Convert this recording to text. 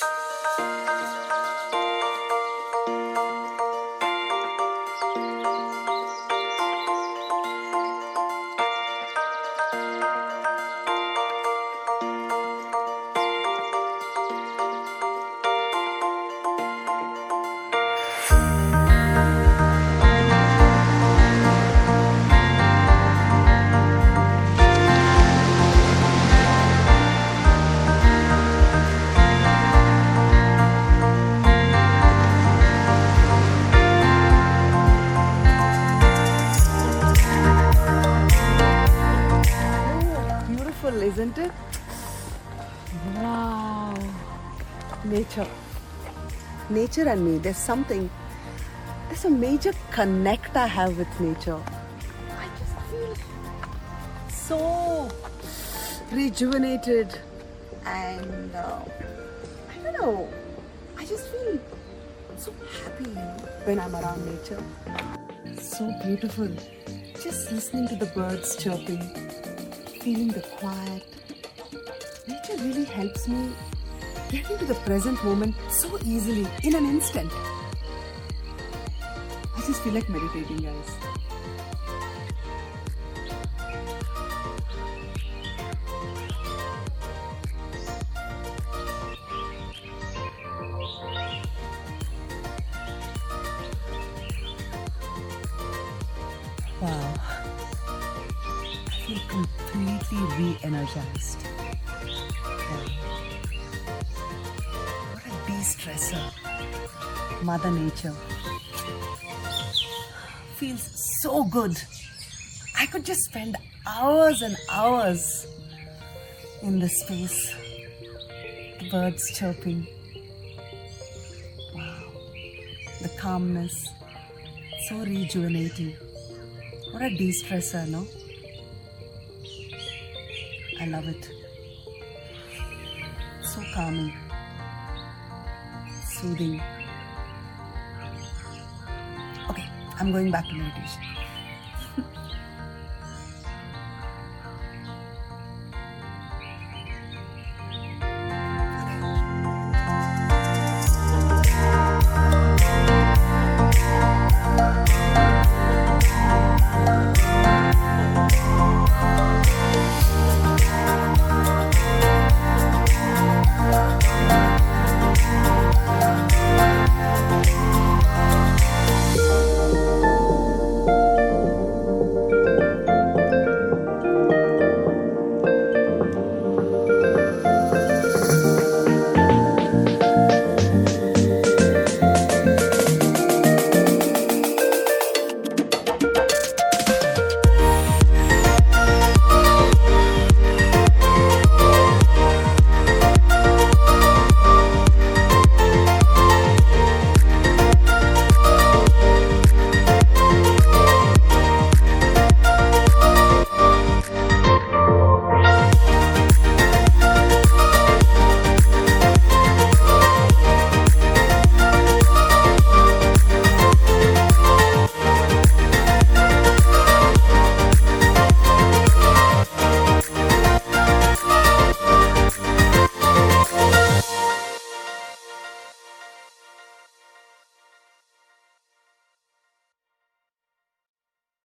Música isn't it? Wow. Nature. Nature and me, there's something, there's a major connect I have with nature. I just feel so rejuvenated and uh, I don't know, I just feel so happy when I'm around nature. So beautiful. Just listening to the birds chirping, feeling the quiet. Nature really helps me get into the present moment so easily in an instant. I just feel like meditating, guys. Wow. Completely re energized. What a de stressor. Mother Nature. Feels so good. I could just spend hours and hours in this space. The birds chirping. Wow. The calmness. So rejuvenating. What a de stressor, no? I love it. So calming, soothing. Okay, I'm going back to meditation.